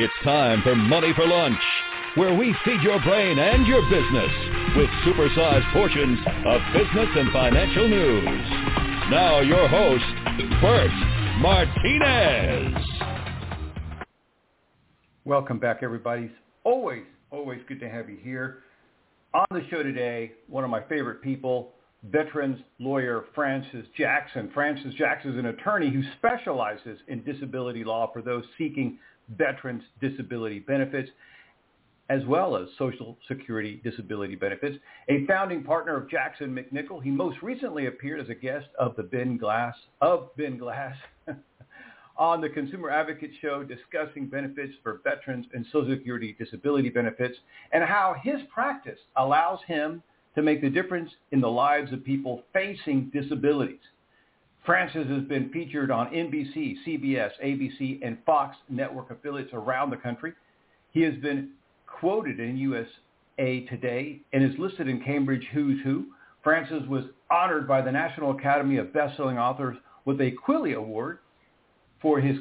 It's time for Money for Lunch, where we feed your brain and your business with supersized portions of business and financial news. Now your host, Bert Martinez. Welcome back, everybody. It's always, always good to have you here. On the show today, one of my favorite people, veterans lawyer Francis Jackson. Francis Jackson is an attorney who specializes in disability law for those seeking veterans disability benefits as well as Social Security disability benefits. A founding partner of Jackson MacNichol, he most recently appeared as a guest of the Ben Glass of Ben Glass on the Consumer Advocate Show discussing benefits for veterans and Social Security disability benefits and how his practice allows him to make the difference in the lives of people facing disabilities. Francis has been featured on NBC, CBS, ABC, and Fox network affiliates around the country. He has been quoted in USA Today and is listed in Cambridge Who's Who. Francis was honored by the National Academy of Best-Selling Authors with a Quilly Award for his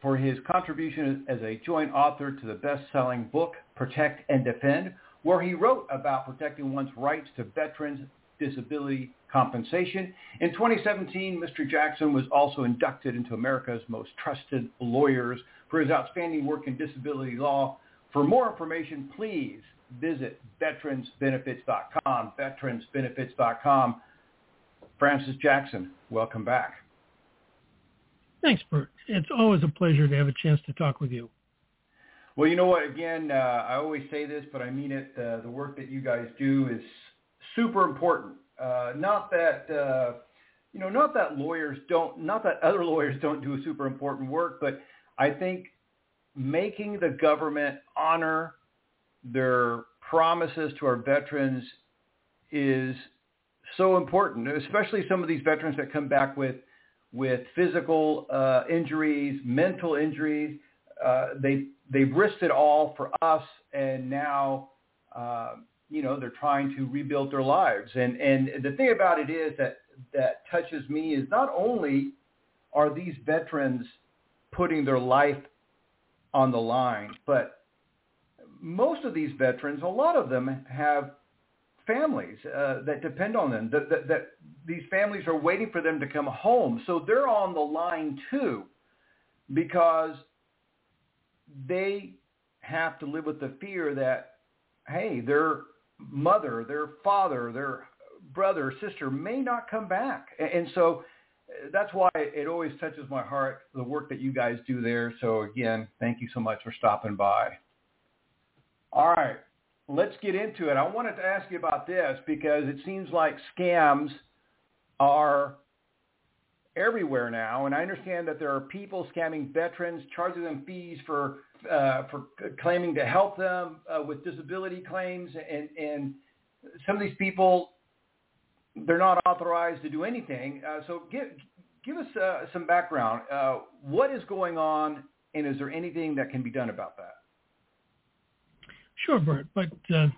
for his contribution as a joint author to the best-selling book Protect and Defend, where he wrote about protecting one's rights to veterans disability compensation. In 2017, Mr. Jackson was also inducted into America's most trusted lawyers for his outstanding work in disability law. For more information, please visit veteransbenefits.com, veteransbenefits.com. Francis Jackson, welcome back. Thanks, Bert. It's always a pleasure to have a chance to talk with you. Well, you know what? Again, uh, I always say this, but I mean it. Uh, the work that you guys do is super important. Uh, not that uh, you know, not that lawyers don't, not that other lawyers don't do super important work, but I think making the government honor their promises to our veterans is so important, especially some of these veterans that come back with with physical uh, injuries, mental injuries. Uh, they they've risked it all for us, and now uh, you know they're trying to rebuild their lives. And and the thing about it is that that touches me is not only are these veterans putting their life on the line, but most of these veterans, a lot of them have families uh, that depend on them. That, that, that these families are waiting for them to come home, so they're on the line too, because they have to live with the fear that hey, their mother, their father, their brother, sister may not come back, and so uh, that's why it always touches my heart the work that you guys do there. So again, thank you so much for stopping by. All right, let's get into it. I wanted to ask you about this because it seems like scams are everywhere now, and I understand that there are people scamming veterans, charging them fees for uh, for claiming to help them uh, with disability claims, and and some of these people they're not authorized to do anything. Uh, so give give us uh, some background. Uh, what is going on, and is there anything that can be done about that? Sure, Bert. But uh,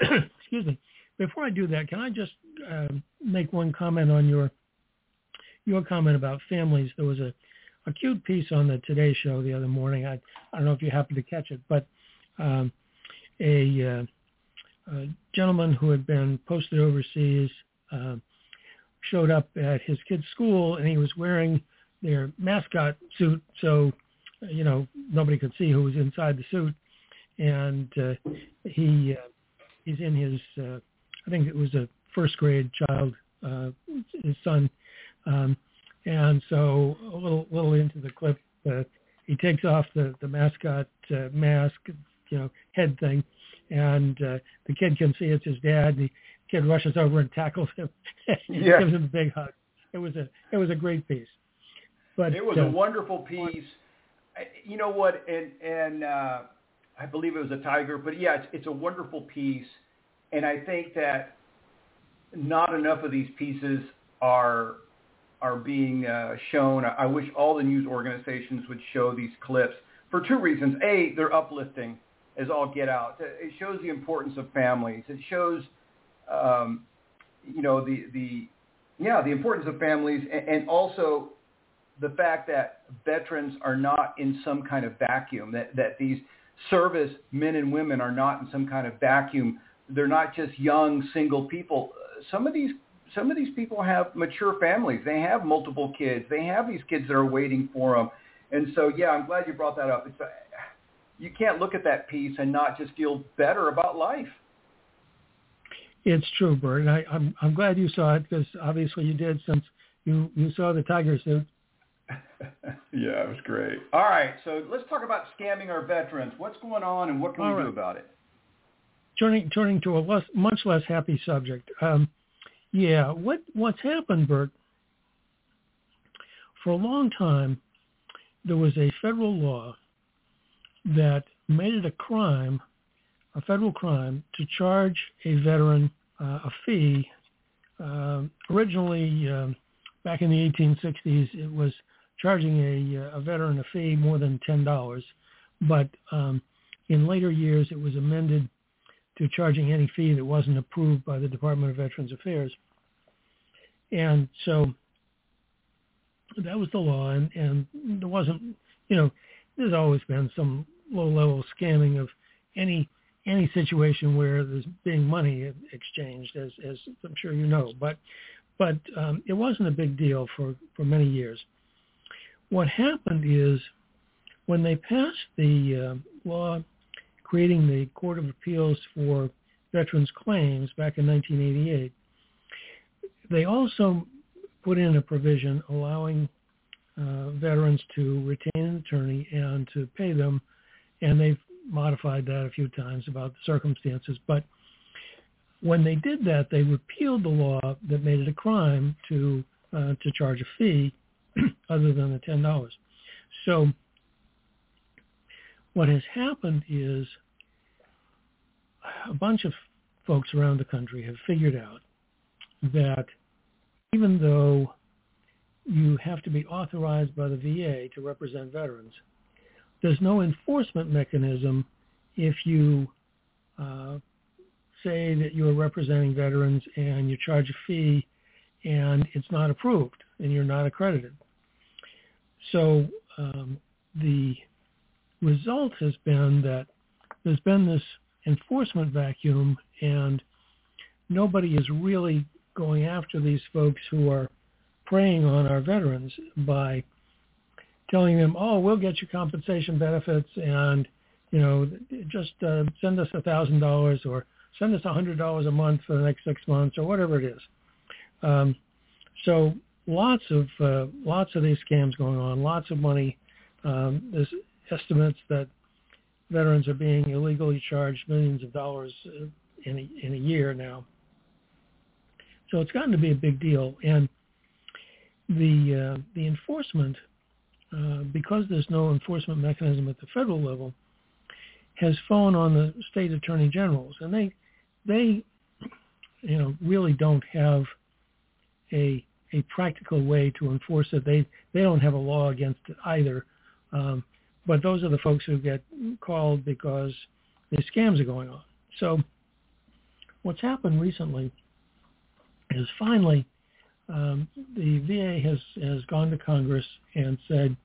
excuse me. Before I do that, can I just uh, make one comment on your your comment about families? There was a a cute piece on the Today Show the other morning. I I don't know if you happened to catch it, but um, a, uh, a gentleman who had been posted overseas uh, showed up at his kid's school, and he was wearing their mascot suit, so you know nobody could see who was inside the suit and uh, he uh, he's in his uh, I think it was a first grade child, uh, his son, um, and so a little little into the clip, uh, he takes off the the mascot uh, mask, you know, head thing, and uh, the kid can see it's his dad. And the kid rushes over and tackles him, and yeah. gives him a big hug. It was a it was a great piece. But it was uh, a wonderful piece. You know what? And and uh, I believe it was a tiger, but yeah, it's, it's a wonderful piece, and I think that not enough of these pieces are are being uh, shown. I wish all the news organizations would show these clips for two reasons. A, they're uplifting as all get out. It shows the importance of families. It shows, um, you know, the the yeah the importance of families, and, and also the fact that veterans are not in some kind of vacuum, that, that these service men and women are not in some kind of vacuum. They're not just young single people. Some of these some of these people have mature families. They have multiple kids. They have these kids that are waiting for them. And so, yeah, I'm glad you brought that up. It's, uh, you can't look at that piece and not just feel better about life. It's true, Bert. I, I'm I'm glad you saw it because obviously you did since you you saw the tiger suit. yeah, it was great. All right, so let's talk about scamming our veterans. What's going on, and what can All we right. do about it? Turning turning to a less, much less happy subject. Um, yeah, what what's happened, Bert? For a long time, there was a federal law that made it a crime, a federal crime, to charge a veteran uh, a fee. Uh, originally, um, back in the 1860s, it was charging a, uh, a veteran a fee more than $10. But um, in later years, it was amended to charging any fee that wasn't approved by the Department of Veterans Affairs. And so that was the law, and, and there wasn't, you know, there's always been some low-level scamming of any any situation where there's being money exchanged, as as I'm sure you know. But but um, it wasn't a big deal for for many years. What happened is when they passed the uh, law creating the Court of Appeals for Veterans Claims back in 1988, they also put in a provision allowing uh, veterans to retain an attorney and to pay them, and they've modified that a few times about the circumstances. But when they did that, they repealed the law that made it a crime to uh, to charge a fee other than the ten dollars. So what has happened is a bunch of folks around the country have figured out that even though you have to be authorized by the VA to represent veterans, there's no enforcement mechanism if you uh, say that you are representing veterans and you charge a fee and it's not approved and you're not accredited. So um, the result has been that there's been this enforcement vacuum and nobody is really going after these folks who are preying on our veterans by telling them, oh, we'll get you compensation benefits and, you know, just uh, send us a thousand dollars or send us a hundred dollars a month for the next six months or whatever it is. Um, so lots of uh, lots of these scams going on, lots of money. Um, there's estimates that veterans are being illegally charged millions of dollars uh, in a, in a year now. So it's gotten to be a big deal, and the uh, the enforcement, uh, because there's no enforcement mechanism at the federal level, has fallen on the state attorney generals, and they they you know really don't have a a practical way to enforce it. They they don't have a law against it either. Um, but those are the folks who get called because these scams are going on. So what's happened recently is finally um, the VA has, has gone to Congress and said,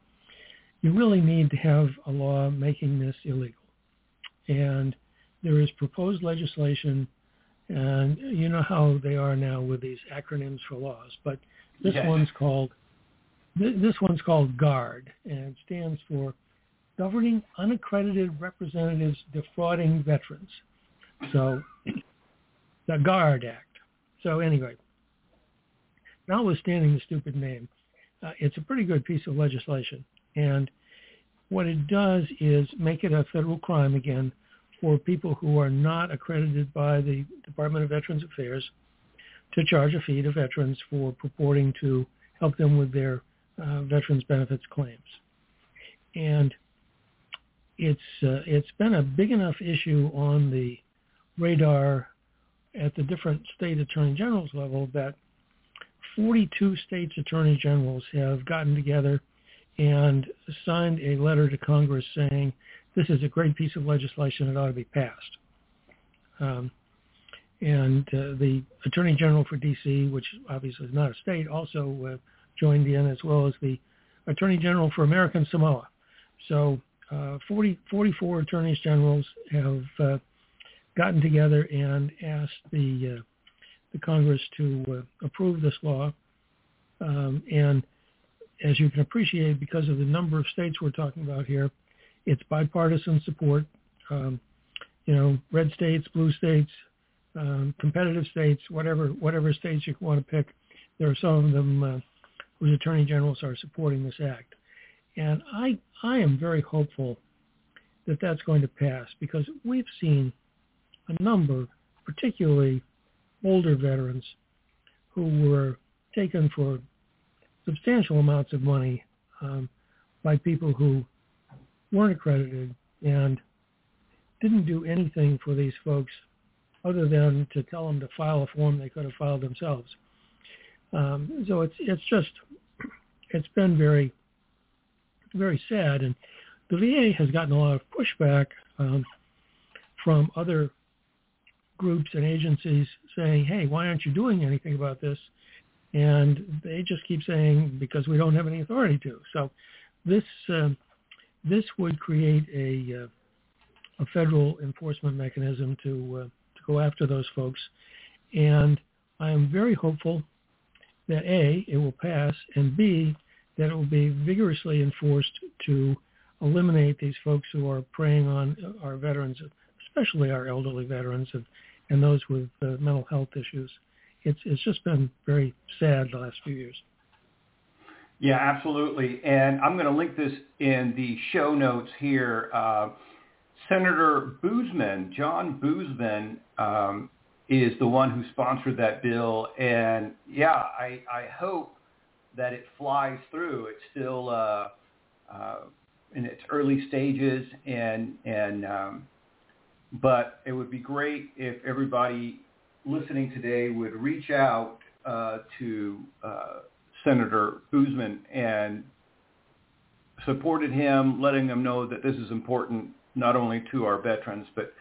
you really need to have a law making this illegal. And there is proposed legislation, and you know how they are now with these acronyms for laws, but this yeah. one's called this one's called GUARD, and it stands for Governing Unaccredited Representatives Defrauding Veterans. So the GUARD Act. So anyway, notwithstanding the stupid name, uh, it's a pretty good piece of legislation. And what it does is make it a federal crime again for people who are not accredited by the Department of Veterans Affairs to charge a fee to veterans for purporting to help them with their uh, veterans benefits claims. And it's uh, it's been a big enough issue on the radar at the different state attorney generals level that 42 states attorney generals have gotten together and signed a letter to Congress saying this is a great piece of legislation that ought to be passed. Um, and uh, the Attorney General for D.C., which obviously is not a state, also uh, joined in, as well as the Attorney General for American Samoa. So uh, 40, 44 attorneys generals have uh, gotten together and asked the uh, the Congress to uh, approve this law. Um, and as you can appreciate, because of the number of states we're talking about here, it's bipartisan support. Um, you know, red states, blue states, um, competitive states, whatever whatever states you want to pick. There are some of them uh, whose attorney generals are supporting this act, and I I am very hopeful that that's going to pass because we've seen a number, particularly older veterans, who were taken for substantial amounts of money um, by people who weren't accredited and didn't do anything for these folks other than to tell them to file a form they could have filed themselves. Um, so it's it's just it's been very very sad, and the VA has gotten a lot of pushback um, from other groups and agencies saying, "Hey, why aren't you doing anything about this?" And they just keep saying because we don't have any authority to. So this uh, this would create a uh, a federal enforcement mechanism to uh, to go after those folks. And I am very hopeful that A, it will pass, and B, that it will be vigorously enforced to eliminate these folks who are preying on our veterans, especially our elderly veterans and, and those with uh, mental health issues. It's, it's just been very sad the last few years. Yeah, absolutely. And I'm going to link this in the show notes here. Uh, Senator Boozman, John Boozman, um, is the one who sponsored that bill. And yeah, I, I hope that it flies through. It's still uh, uh, in its early stages, and and um, but it would be great if everybody listening today would reach out uh, to uh, Senator Boozman and supported him, letting them know that this is important not only to our veterans, but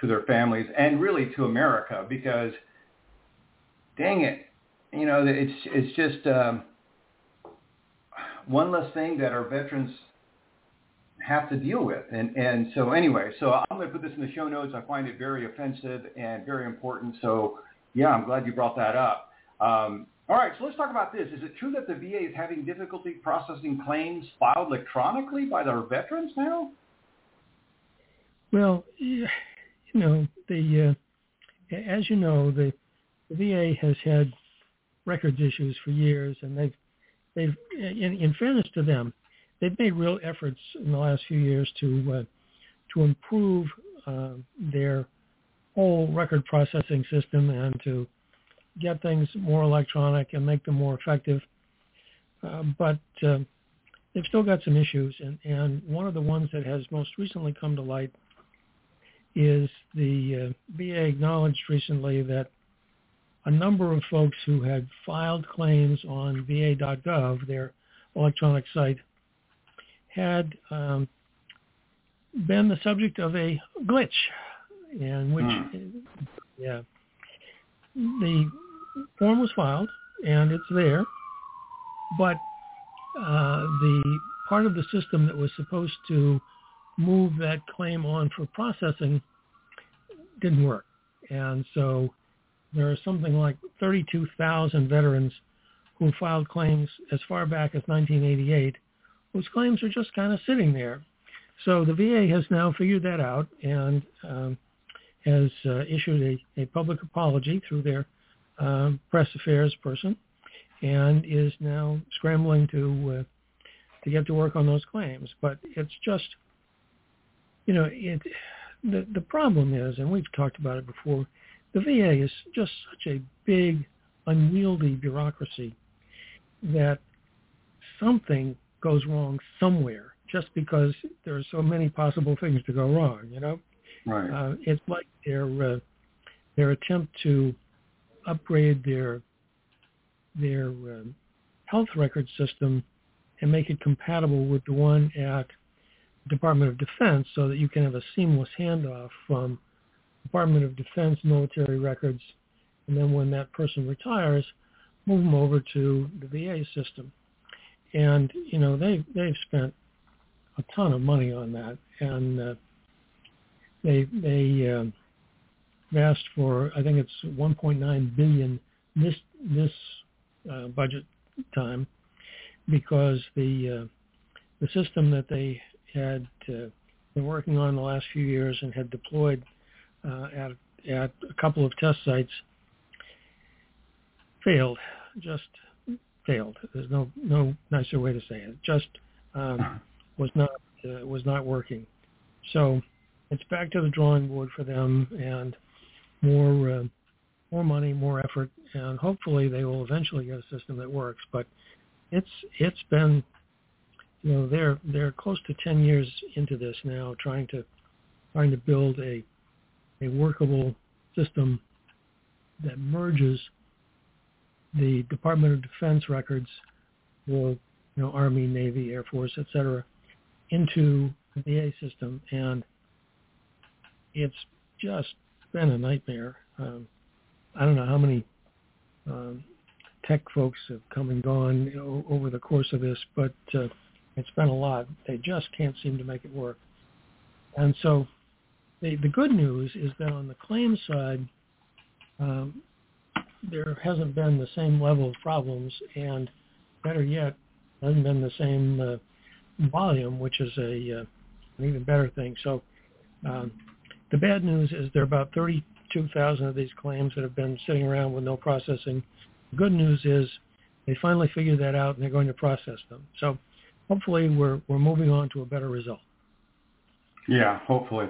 to their families and really to America because dang it, you know, it's, it's just um, one less thing that our veterans have to deal with. And, and so anyway, so I'm going to put this in the show notes. I find it very offensive and very important. So yeah, I'm glad you brought that up. Um, all right, so let's talk about this. Is it true that the VA is having difficulty processing claims filed electronically by their veterans now? Well, you know, the uh, as you know, the, the VA has had records issues for years, and they've they've in, in fairness to them, they've made real efforts in the last few years to uh, to improve uh, their whole record processing system and to get things more electronic and make them more effective. Uh, but uh, they've still got some issues, and, and one of the ones that has most recently come to light is the uh, VA acknowledged recently that a number of folks who had filed claims on va.gov, their electronic site, had um, been the subject of a glitch in which, mm. yeah, the form was filed and it's there, but uh, the part of the system that was supposed to move that claim on for processing didn't work. And so there are something like 32,000 veterans who filed claims as far back as 1988 whose claims are just kind of sitting there. So the VA has now figured that out and um, has uh, issued a, a public apology through their um, press affairs person and is now scrambling to uh, to get to work on those claims. But it's just you know, it, the the problem is, and we've talked about it before, the VA is just such a big, unwieldy bureaucracy that something goes wrong somewhere just because there are so many possible things to go wrong. You know, right? Uh, it's like their uh, their attempt to upgrade their their um, health record system and make it compatible with the one at Department of Defense so that you can have a seamless handoff from Department of Defense military records, and then when that person retires, move them over to the VA system. and you know they they've spent a ton of money on that, and uh, they they um, asked for I think it's 1.9 billion this this uh, budget time because the uh, the system that they had uh, been working on the last few years and had deployed uh, at at a couple of test sites failed, just failed. There's no no nicer way to say it. Just um, was not uh, was not working. So it's back to the drawing board for them and more uh, more money, more effort, and hopefully they will eventually get a system that works. But it's it's been you know they're they're close to 10 years into this now, trying to trying to build a a workable system that merges the Department of Defense records for you know Army, Navy, Air Force, etc., into the VA system, and it's just been a nightmare. Um, I don't know how many um, tech folks have come and gone you know, over the course of this, but uh, it's been a lot. They just can't seem to make it work. And so the, the good news is that on the claim side, um, there hasn't been the same level of problems, and better yet, hasn't been the same uh, volume, which is a uh, an even better thing. So um, the bad news is there are about 32,000 of these claims that have been sitting around with no processing. The good news is they finally figured that out and they're going to process them. So hopefully we're we're moving on to a better result. Yeah, hopefully.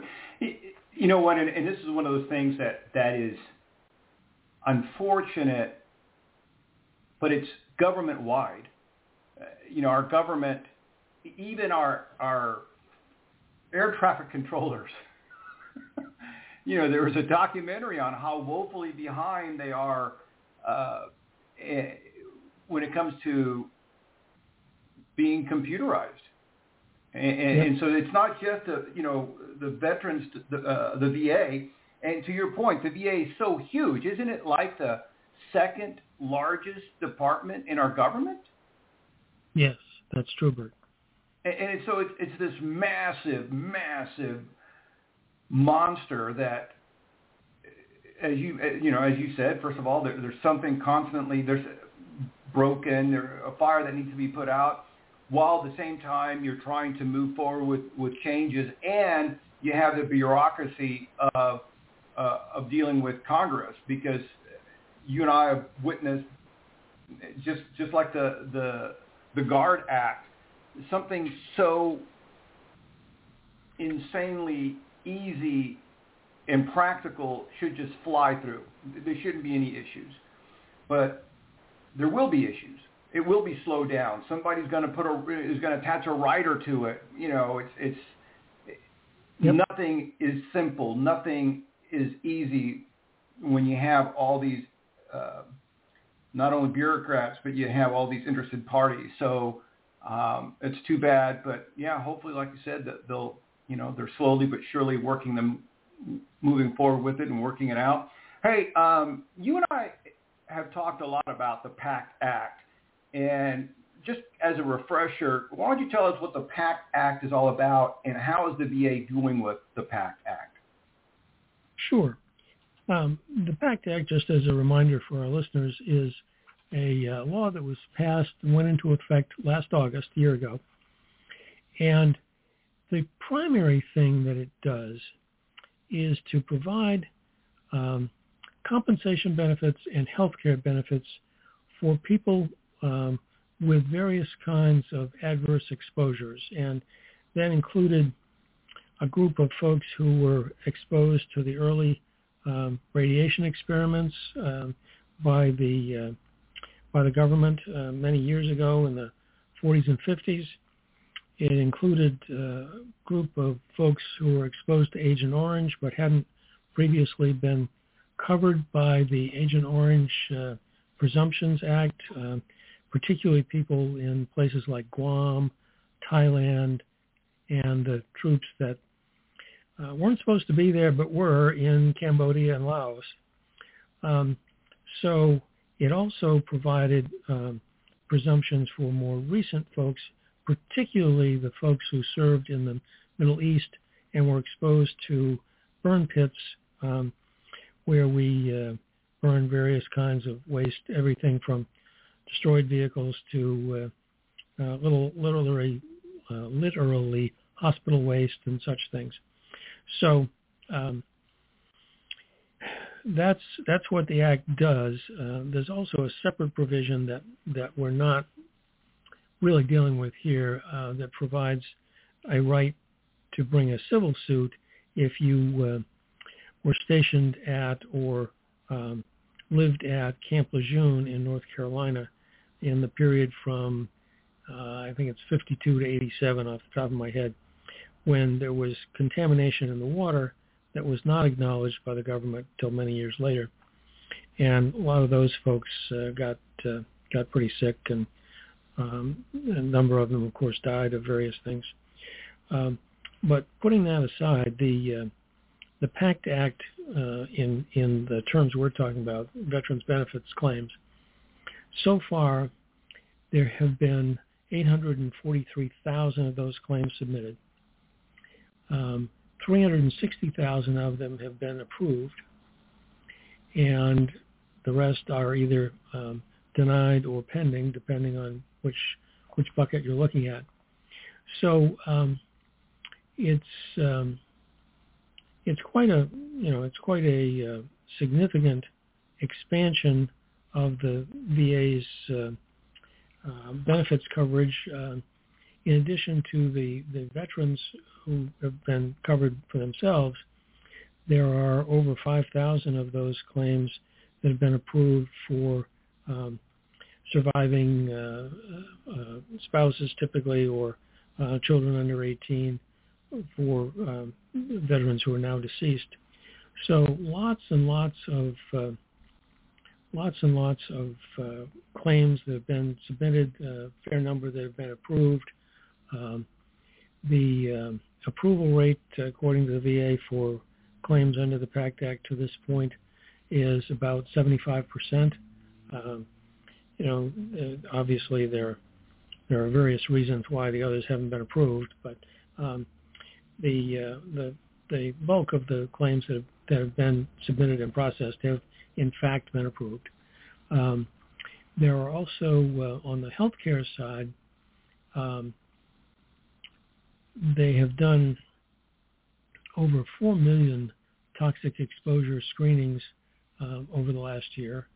You know what? And, and this is one of those things that that is unfortunate, but it's government wide. Uh, you know, our government, even our our air traffic controllers. you know, there was a documentary on how woefully behind they are uh, eh, when it comes to being computerized. And, and, yep. and so it's not just the you know the veterans, the, uh, the VA. And to your point, the VA is so huge, isn't it? Like the second largest department in our government. Yes, that's true, Bert. And, and so it's it's this massive, massive monster that as you you know as you said first of all there, there's something constantly there's broken there a fire that needs to be put out while at the same time you're trying to move forward with, with changes and you have the bureaucracy of, uh, of dealing with Congress because you and I have witnessed just, just like the, the, the GUARD Act, something so insanely easy and practical should just fly through. There shouldn't be any issues. But there will be issues it will be slowed down. Somebody's going to put a is going to attach a rider to it. You know, it's it's yep. nothing is simple. Nothing is easy when you have all these uh, not only bureaucrats, but you have all these interested parties. So um, it's too bad, but yeah, hopefully, like you said, that they'll you know they're slowly but surely working them moving forward with it and working it out. Hey, um, you and I have talked a lot about the PACT Act and just as a refresher, why don't you tell us what the PACT Act is all about and how is the VA doing with the PACT Act? Sure. Um, the PACT Act, just as a reminder for our listeners, is a uh, law that was passed and went into effect last August, a year ago. And the primary thing that it does is to provide um, compensation benefits and health care benefits for people um, with various kinds of adverse exposures. And that included a group of folks who were exposed to the early um, radiation experiments um, by the uh, by the government uh, many years ago in the 40s and 50s. It included uh, a group of folks who were exposed to Agent Orange but hadn't previously been covered by the Agent Orange uh, Presumptions Act. Uh, particularly people in places like Guam, Thailand, and the troops that uh, weren't supposed to be there but were in Cambodia and Laos. Um, so it also provided um, presumptions for more recent folks, particularly the folks who served in the Middle East and were exposed to burn pits um, where we uh, burn various kinds of waste, everything from destroyed vehicles to uh, uh, little, literally, uh, literally hospital waste and such things. So um, that's that's what the act does. Uh, there's also a separate provision that that we're not really dealing with here uh, that provides a right to bring a civil suit if you uh, were stationed at or um, lived at Camp Lejeune in North Carolina in the period from uh, I think it's 52 to 87 off the top of my head, when there was contamination in the water that was not acknowledged by the government until many years later. And a lot of those folks uh, got uh, got pretty sick, and um, a number of them, of course, died of various things. Um, but putting that aside, the uh, the PACT Act, uh, in in the terms we're talking about, veterans benefits claims, so far there have been 843,000 of those claims submitted. Um, 360,000 of them have been approved, and the rest are either um, denied or pending, depending on which which bucket you're looking at. So um, it's um, it's quite a you know it's quite a uh, significant expansion of the VA's uh, uh, benefits coverage. Uh, in addition to the, the veterans who have been covered for themselves, there are over 5,000 of those claims that have been approved for um, surviving uh, uh, spouses typically or children under 18 for um, veterans who are now deceased. So lots and lots of uh, lots and lots of uh, claims that have been submitted, a fair number that have been approved. Um, the um, approval rate, according to the VA, for claims under the PACT Act to this point is about 75%. Um, you know, uh, obviously there there are various reasons why the others haven't been approved, but um, the uh, the the bulk of the claims that have, that have been submitted and processed have in fact been approved. Um, there are also uh, on the healthcare side, um, they have done over 4 million toxic exposure screenings uh, over the last year,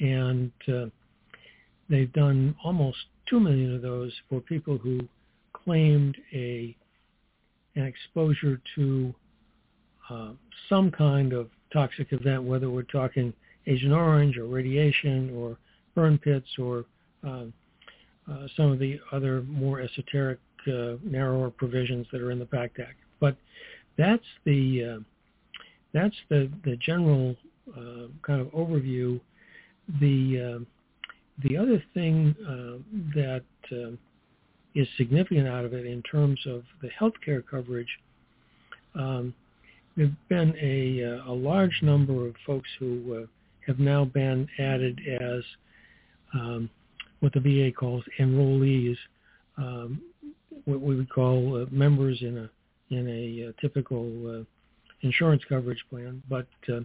and uh, they've done almost 2 million of those for people who claimed a an exposure to uh, some kind of toxic event, whether we're talking Agent Orange or radiation or burn pits or uh, uh, some of the other more esoteric, uh, narrower provisions that are in the PACT Act. But that's the uh, that's the the general uh, kind of overview. The the other thing that is significant out of it in terms of the healthcare coverage. Um, there have been a, a large number of folks who have now been added as um, what the VA calls enrollees, um, what we would call uh, members in a in a uh, typical uh, insurance coverage plan, but uh,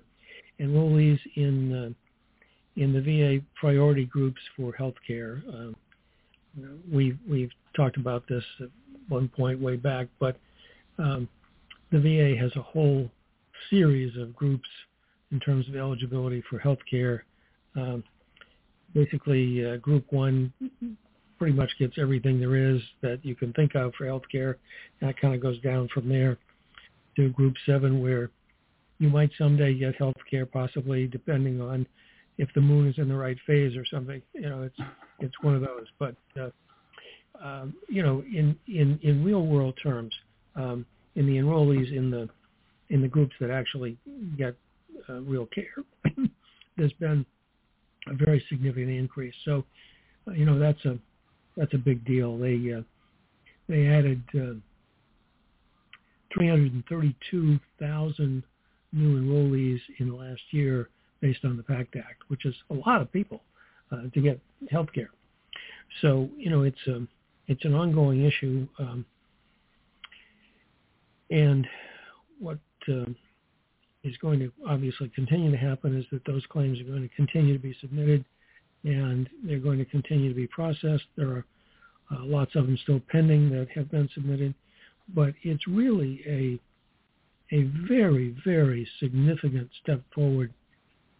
enrollees in uh, in the VA priority groups for health care. Um, we've we've talked about this at one point way back, but um, the VA has a whole series of groups in terms of eligibility for health care. Um, basically, uh, Group 1 pretty much gets everything there is that you can think of for health care. That kind of goes down from there to Group 7 where you might someday get health care possibly depending on if the moon is in the right phase or something. You know, it's it's one of those. But uh, um, you know, in in in real world terms, um, in the enrollees in the in the groups that actually get uh, real care, there's been a very significant increase. So, uh, you know, that's a that's a big deal. They uh, they added uh, 332,000 new enrollees in the last year based on the PACT Act, which is a lot of people uh, to get health care. So you know, it's a it's an ongoing issue, um, and what uh, is going to obviously continue to happen is that those claims are going to continue to be submitted, and they're going to continue to be processed. There are uh, lots of them still pending that have been submitted, but it's really a a very, very significant step forward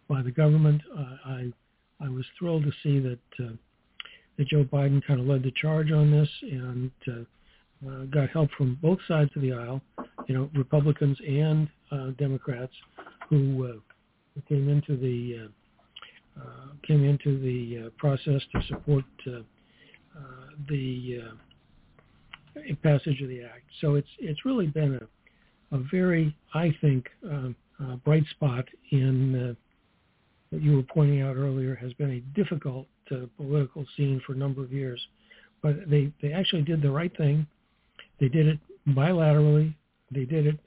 by the government. Uh, I I was thrilled to see that uh, that Joe Biden kind of led the charge on this and uh, uh, got help from both sides of the aisle, you know, Republicans and uh, Democrats, who uh, came into the uh, uh, came into the uh, process to support uh, uh, the uh, passage of the act. So it's it's really been a a very, I think, uh, uh, bright spot in what you were pointing out earlier has been a difficult uh, political scene for a number of years. But they, they actually did the right thing. They did it bilaterally. They did it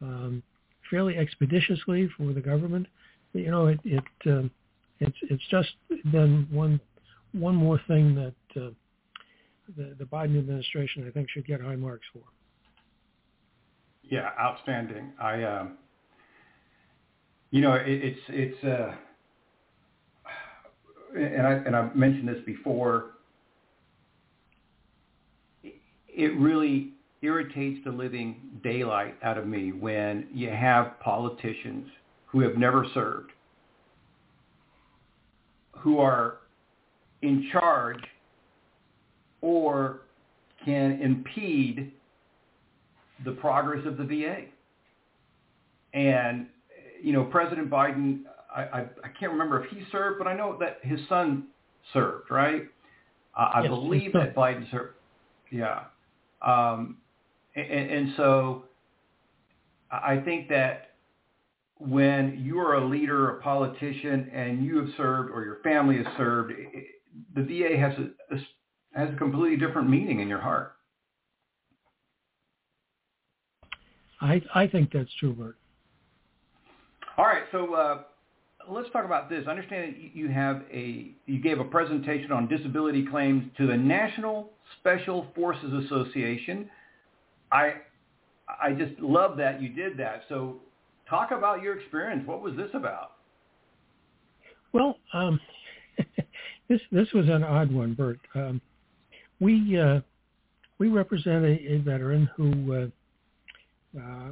um, fairly expeditiously for the government. You know, it, it uh, it's it's just been one one more thing that uh, the, the Biden administration I think should get high marks for. Yeah, outstanding. I, um, you know, it, it's it's, uh, and I and I've mentioned this before. It really irritates the living daylight out of me when you have politicians who have never served, who are in charge or can impede the progress of the VA. And, you know, President Biden, I, I, I can't remember if he served, but I know that his son served, right? Uh, I yes, believe that Biden served. Yeah. Um, and, and so I think that when you are a leader, a politician, and you have served or your family has served, it, the VA has a, a has a completely different meaning in your heart. I I think that's true, Bert. All right, so uh, let's talk about this. I understand that you have a you gave a presentation on disability claims to the National Special Forces Association. I I just love that you did that. So talk about your experience. What was this about? Well, um, this this was an odd one, Bert. Um, we uh, we represent a, a veteran who uh, uh,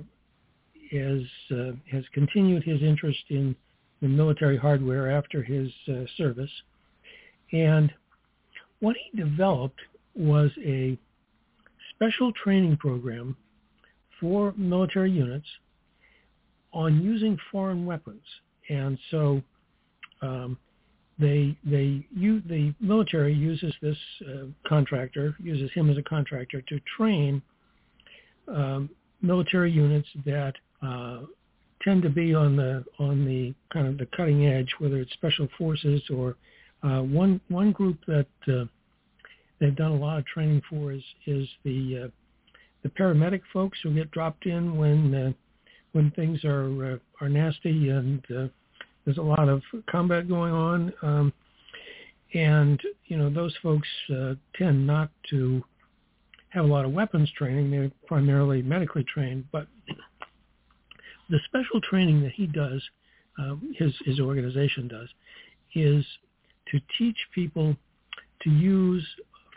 has uh, has continued his interest in, in military hardware after his uh, service, and what he developed was a special training program for military units on using foreign weapons, and so um, they they you the military uses this uh, contractor uses him as a contractor to train um, military units that uh, tend to be on the on the kind of the cutting edge, whether it's special forces or uh, one one group that uh, they've done a lot of training for is is the uh, the paramedic folks who get dropped in when uh, when things are uh, are nasty and uh, there's a lot of combat going on. Um, and you know those folks uh, tend not to have a lot of weapons training. They're primarily medically trained, but the special training that he does, um, his his organization does, is to teach people to use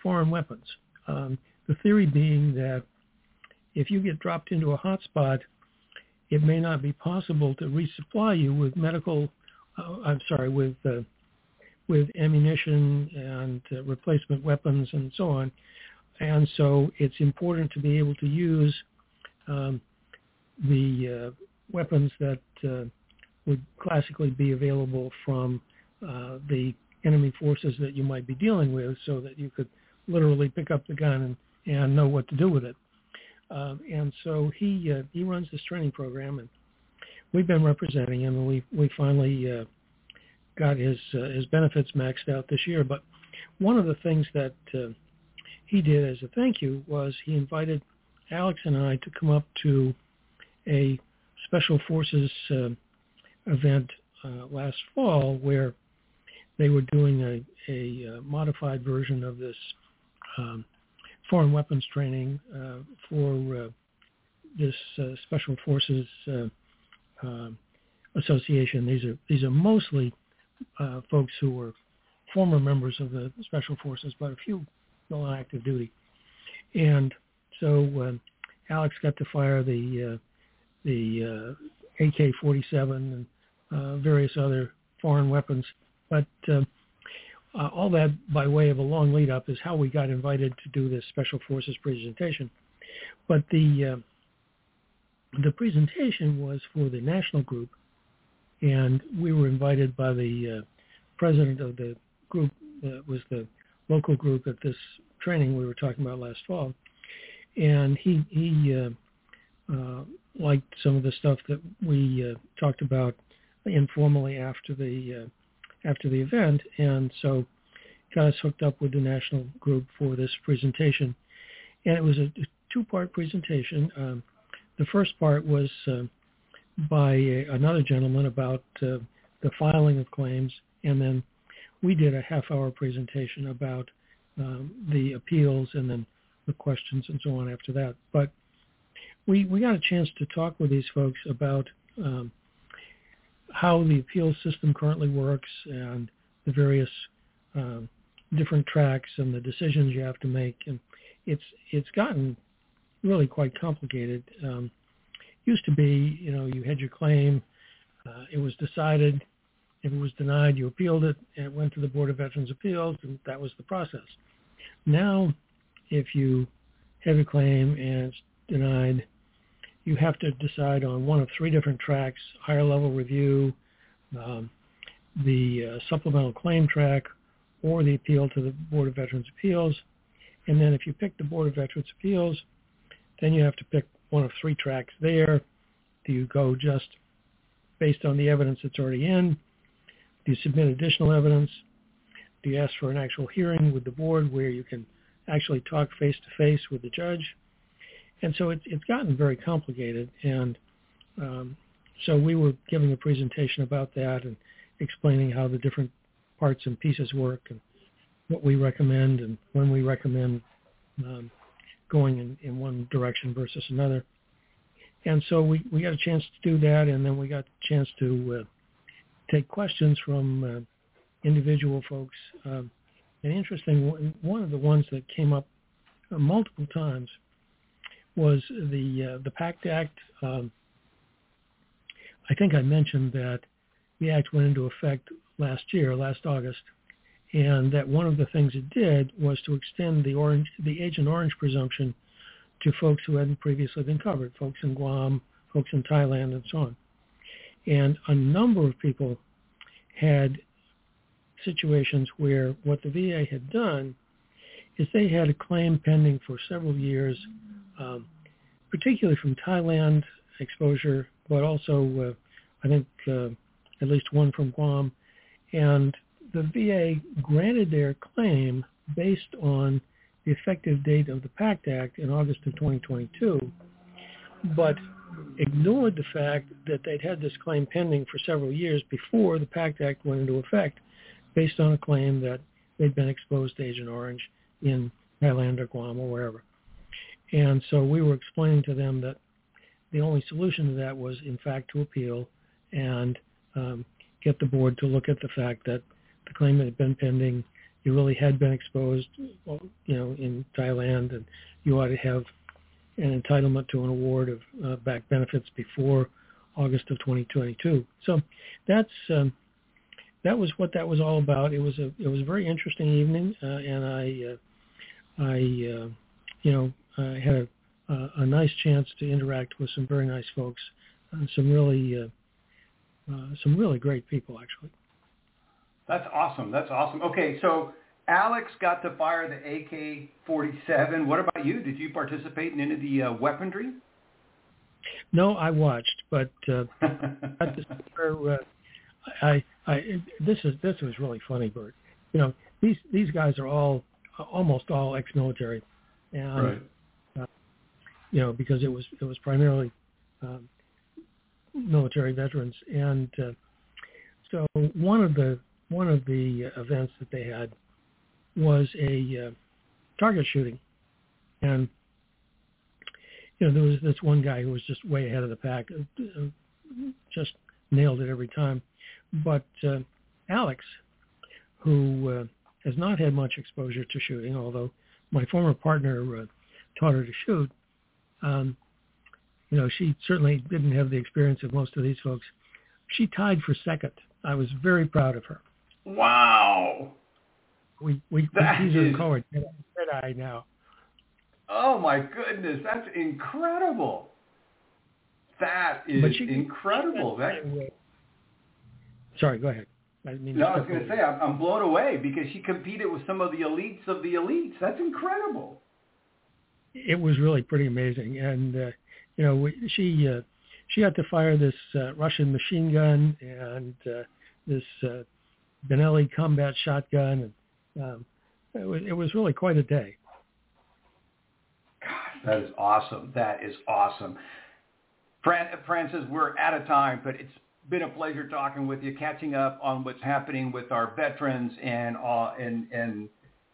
foreign weapons. Um, the theory being that if you get dropped into a hotspot, it may not be possible to resupply you with medical. Uh, I'm sorry, with uh, with ammunition and uh, replacement weapons and so on. And so it's important to be able to use um, the uh, weapons that uh, would classically be available from uh, the enemy forces that you might be dealing with so that you could literally pick up the gun and, and know what to do with it. Um, and so he uh, he runs this training program, and we've been representing him, and we we finally uh, got his uh, his benefits maxed out this year. But one of the things that uh, he did as a thank you was he invited Alex and I to come up to a special forces uh, event uh, last fall where they were doing a, a, uh, modified version of this um, foreign weapons training uh, for uh, this uh, Special Forces Association. These are these are mostly folks who were former members of the Special Forces, but a few still on active duty. And so Alex got to fire the the uh, AK-47 and uh, various other foreign weapons. But uh, uh, all that by way of a long lead up is how we got invited to do this Special Forces presentation. But the uh, the presentation was for the national group, and we were invited by the uh, president of the group that was the local group at this training we were talking about last fall, and he he uh, uh, liked some of the stuff that we uh, talked about informally after the uh, after the event, and so got us hooked up with the national group for this presentation, and it was a two-part presentation. Um, the first part was uh, by another gentleman about uh, the filing of claims, and then we did a half-hour presentation about um, the appeals and then the questions and so on after that. But we we got a chance to talk with these folks about um, how the appeals system currently works and the various um, different tracks and the decisions you have to make. And it's it's gotten really quite complicated. Um, used to be, you know, you had your claim, uh, it was decided. If it was denied, you appealed it, and it went to the Board of Veterans Appeals, and that was the process. Now, if you have a claim and it's denied, you have to decide on one of three different tracks, higher level review, um, the uh, supplemental claim track, or the appeal to the Board of Veterans Appeals. And then if you pick the Board of Veterans Appeals, then you have to pick one of three tracks there. Do you go just based on the evidence that's already in? Do you submit additional evidence? Do you ask for an actual hearing with the board where you can actually talk face to face with the judge? And so it, it's gotten very complicated. And um, so we were giving a presentation about that and explaining how the different parts and pieces work and what we recommend and when we recommend um, going in, in one direction versus another. And so we, we got a chance to do that, and then we got a chance to uh, take questions from uh, individual folks. Um, and interesting, one of the ones that came up multiple times was the uh, the PACT Act. Um, I think I mentioned that the act went into effect last year, last August, and that one of the things it did was to extend the orange, the Agent Orange presumption to folks who hadn't previously been covered, folks in Guam, folks in Thailand, and so on. And a number of people had situations where what the VA had done is they had a claim pending for several years, um, particularly from Thailand exposure, but also uh, I think uh, at least one from Guam. And the VA granted their claim based on the effective date of the PACT Act in August of 2022, but ignored the fact that they'd had this claim pending for several years before the PACT Act went into effect based on a claim that they'd been exposed to Agent Orange in Thailand or Guam or wherever. And so we were explaining to them that the only solution to that was, in fact, to appeal and um, get the board to look at the fact that the claim had been pending, you really had been exposed, you know, in Thailand, and you ought to have an entitlement to an award of uh, back benefits before August of 2022. So that's um, that was what that was all about. It was a it was a very interesting evening, uh, and I uh, I uh, you know I had a, a, nice chance to interact with some very nice folks, uh, some really uh, uh, some really great people actually. That's awesome. That's awesome. Okay, so Alex got to fire the AK-47. What about you? Did you participate in any of the uh, weaponry? No, I watched, but uh, at the, uh, I I, this is this was really funny, Bert. You know, these these guys are all almost all ex-military, and right. You know because it was it was primarily um, military veterans, and uh, so one of the one of the events that they had was a uh, target shooting, and you know there was this one guy who was just way ahead of the pack, uh, just nailed it every time. But uh, Alex, who uh, has not had much exposure to shooting, although my former partner uh, taught her to shoot, um, you know, she certainly didn't have the experience of most of these folks. She tied for second. I was very proud of her. Wow. We we, we tease her and call her Dead Eye now. Oh my goodness, that's incredible. That is she, incredible. That... Sorry, go ahead. I mean, no, I was going to say I'm, I'm blown away because she competed with some of the elites of the elites. That's incredible. It was really pretty amazing, and uh, you know, we, she uh, she had to fire this uh, Russian machine gun and uh, this uh, Benelli combat shotgun, and um, it was it was really quite a day. Gosh, that is awesome. That is awesome. Fran- Francis, we're out of time, but it's been a pleasure talking with you, catching up on what's happening with our veterans and uh, and and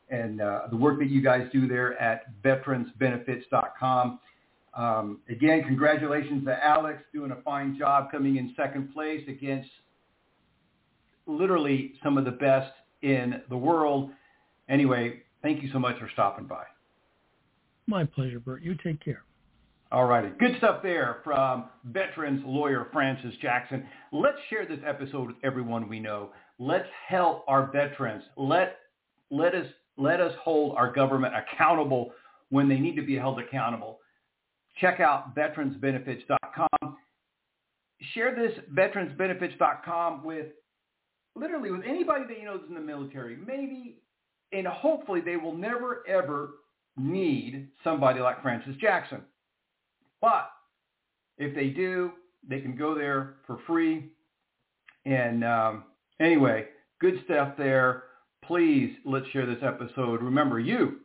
and uh, the work that you guys do there at veteransbenefits.com. Um, again, congratulations to Alex doing a fine job coming in second place against literally some of the best in the world. Anyway, thank you so much for stopping by. My pleasure, Bert. You take care. All righty. Good stuff there from veterans lawyer Francis Jackson. Let's share this episode with everyone we know. Let's help our veterans. Let, let, us, let us hold our government accountable when they need to be held accountable. Check out veteransbenefits.com. Share this veteransbenefits.com with literally with anybody that you know is in the military. Maybe and hopefully they will never ever need somebody like Francis Jackson. But if they do, they can go there for free. And um, anyway, good stuff there. Please let's share this episode. Remember, you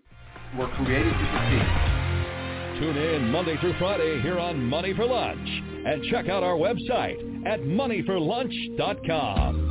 were created to succeed. Tune in Monday through Friday here on Money for Lunch and check out our website at moneyforlunch.com.